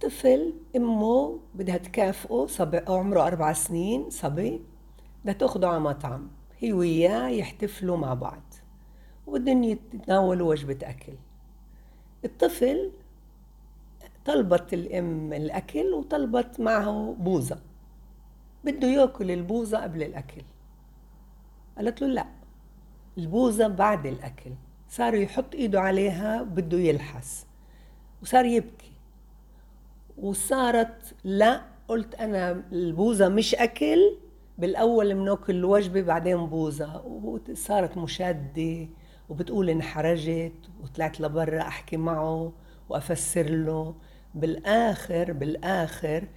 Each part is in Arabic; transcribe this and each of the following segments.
طفل أمه بدها تكافئه صبي عمره أربع سنين صبي. بدها تأخده على مطعم. هي وياه يحتفلوا مع بعض. وبدهم يتناولوا وجبة أكل. الطفل طلبت الأم الأكل وطلبت معه بوزة. بده يأكل البوزة قبل الأكل. قالت له لا البوزة بعد الأكل. صار يحط إيده عليها بده يلحس. وصار يبكي. وصارت لا قلت أنا البوزة مش أكل بالأول بناكل الوجبة بعدين بوزة. وصارت مشادة وبتقول انحرجت وطلعت لبرا أحكي معه وأفسر له. بالآخر بالآخر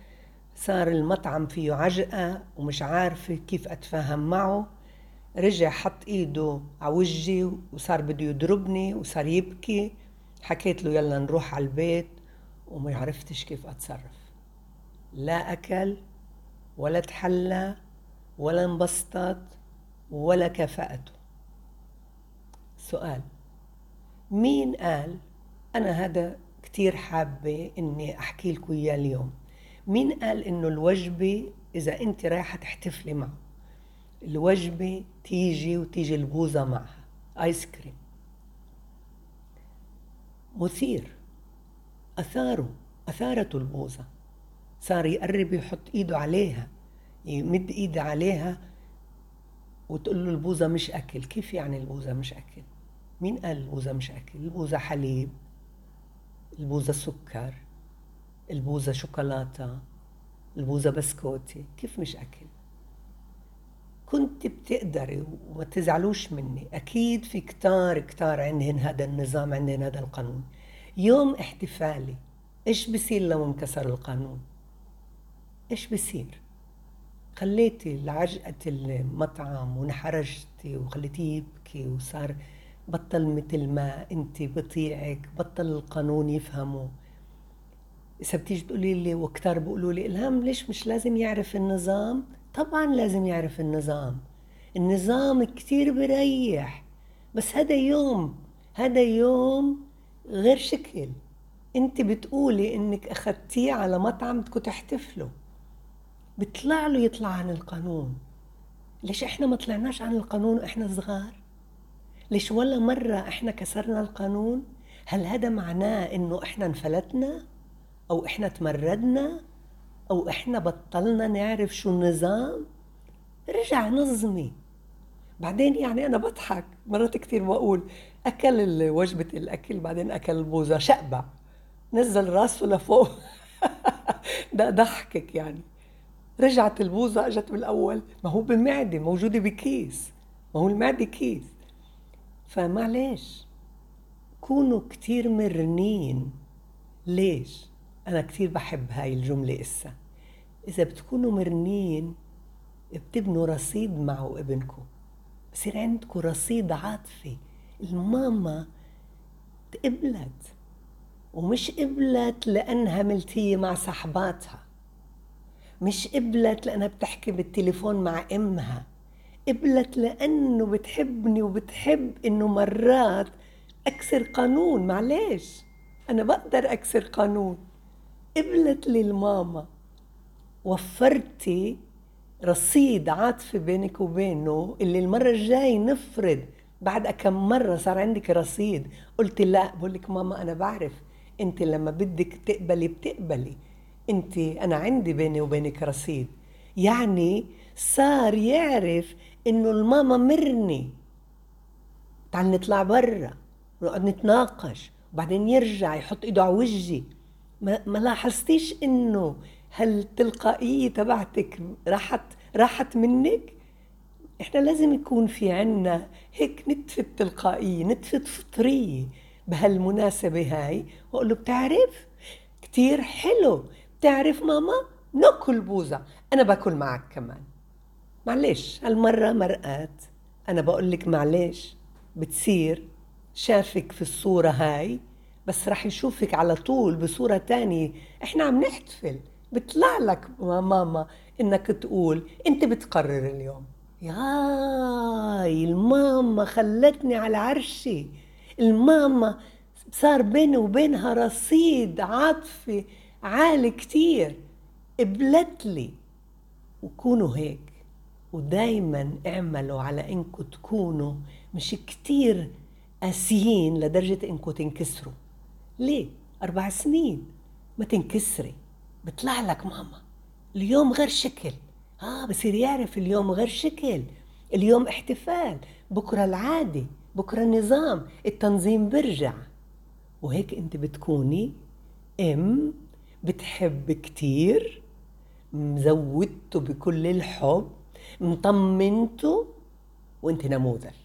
صار المطعم فيه عجقة ومش عارفة كيف أتفاهم معه. رجع حط إيده على وجهي وصار بده يضربني وصار يبكي. حكيت له يلا نروح على البيت. وما عرفتش كيف أتصرف. لا أكل ولا تحلى ولا انبسطت ولا كفأته. سؤال مين قال أنا هذا كتير حابة إني أحكي لكم إياه اليوم؟ مين قال إنه الوجبة إذا أنت رايحة تحتفلي معه الوجبة تيجي وتيجي البوزة معها؟ آيس كريم. مثير. أثارة أثارته البوزة صار يقرب يحط إيده عليها يمد إيده عليها وتقول له البوزة مش أكل. كيف يعني البوزة مش أكل؟ مين قال البوزة مش أكل؟ البوزة حليب البوزة سكر البوزة شوكولاتة البوزة بسكوتي. كيف مش أكل؟ كنت بتقدري وما تزعلوش مني. أكيد في كتار كتار عندهن هذا النظام عندهن هذا القانون. يوم احتفالي. إيش بصير لو انكسر القانون؟ إيش بصير خليتي لعجقة المطعم ونحرجتي وخليتيه يبكي وصار بطل مثل ما أنت بطيعك بطل القانون يفهمه. إذا بتيجي تقولي لي وكتار بيقولوا لي إلهام ليش مش لازم يعرف النظام؟ طبعا لازم يعرف النظام. النظام كتير بريح. بس هذا يوم هذا يوم غير شكل. انت بتقولي انك اخذتيه على مطعم بدكم تحتفلوا بيطلع له يطلع عن القانون. ليش إحنا ما طلعناش عن القانون وإحنا صغار؟ ليش ولا مرة إحنا كسرنا القانون؟ هل هذا معناه انه إحنا انفلتنا؟ أو إحنا تمردنا؟ أو إحنا بطلنا نعرف شو النظام؟ رجع نظمي. بعدين يعني أنا بضحك مرات كثير بقول أكل وجبة الأكل بعدين أكل البوزة شقبع نزل راسه لفوق. ده ضحكك يعني. رجعت البوزة أجت بالأول. ما هو بالمعدة موجودة بكيس. ما هو المعدة كيس. فمعلش كونوا كتير مرنين. ليش؟ أنا كتير بحب هاي الجملة إسا. إذا بتكونوا مرنين بتبنوا رصيد معه ابنكم بصير عندكم رصيد عاطفي. الماما قبلت ومش قبلت لأنها ملتية مع صحباتها مش قبلت لأنها بتحكي بالتليفون مع إمها. قبلت لأنه بتحبني وبتحب إنه مرات أكسر قانون. معلش أنا بقدر أكسر قانون. قبلت لي الماما وفرتي رصيد عاطفي بينك وبينه اللي المرة الجاي نفرض بعد كم مرة صار عندك رصيد قلت لا بقول لك ماما أنا بعرف أنت لما بدك تقبلي بتقبلي. أنت أنا عندي بيني وبينك رصيد. يعني صار يعرف إنه الماما مرني. تعال نطلع برا ونقعد نتناقش وبعدين يرجع يحط إيده على وجهي. ما, ما لاحظتيش إنه هالتلقائية تبعتك راحت راحت منك؟ إحنا لازم يكون في عنا هيك نتفة تلقائية نتفة فطرية بهالمناسبة هاي. وأقول له بتعرف؟ كتير حلو. بتعرف ماما؟ ناكل بوزة. أنا باكل معك كمان. معلش هالمرة مرقات أنا بقول لك معلش بتصير شافك في الصورة هاي بس رح يشوفك على طول بصورة تانية. إحنا عم نحتفل. بيطلع لك ماما إنك تقول أنت بتقرر اليوم ياي الماما خلتني على عرشي الماما صار بيني وبينها رصيد عاطفي عالي كتير قبلتلي وكونوا هيك ودايما اعملوا على انكم تكونوا مش كتير قاسيين لدرجة انكم تنكسروا ليه؟ أربع سنين ما تنكسري بيطلع لك ماما. اليوم غير شكل. آه بصير يعرف اليوم غير شكل. اليوم احتفال. بكرة العادي بكرة النظام. التنظيم برجع. وهيك أنت بتكوني أم بتحب كتير مزودته بكل الحب مطمنته وأنت نموذج.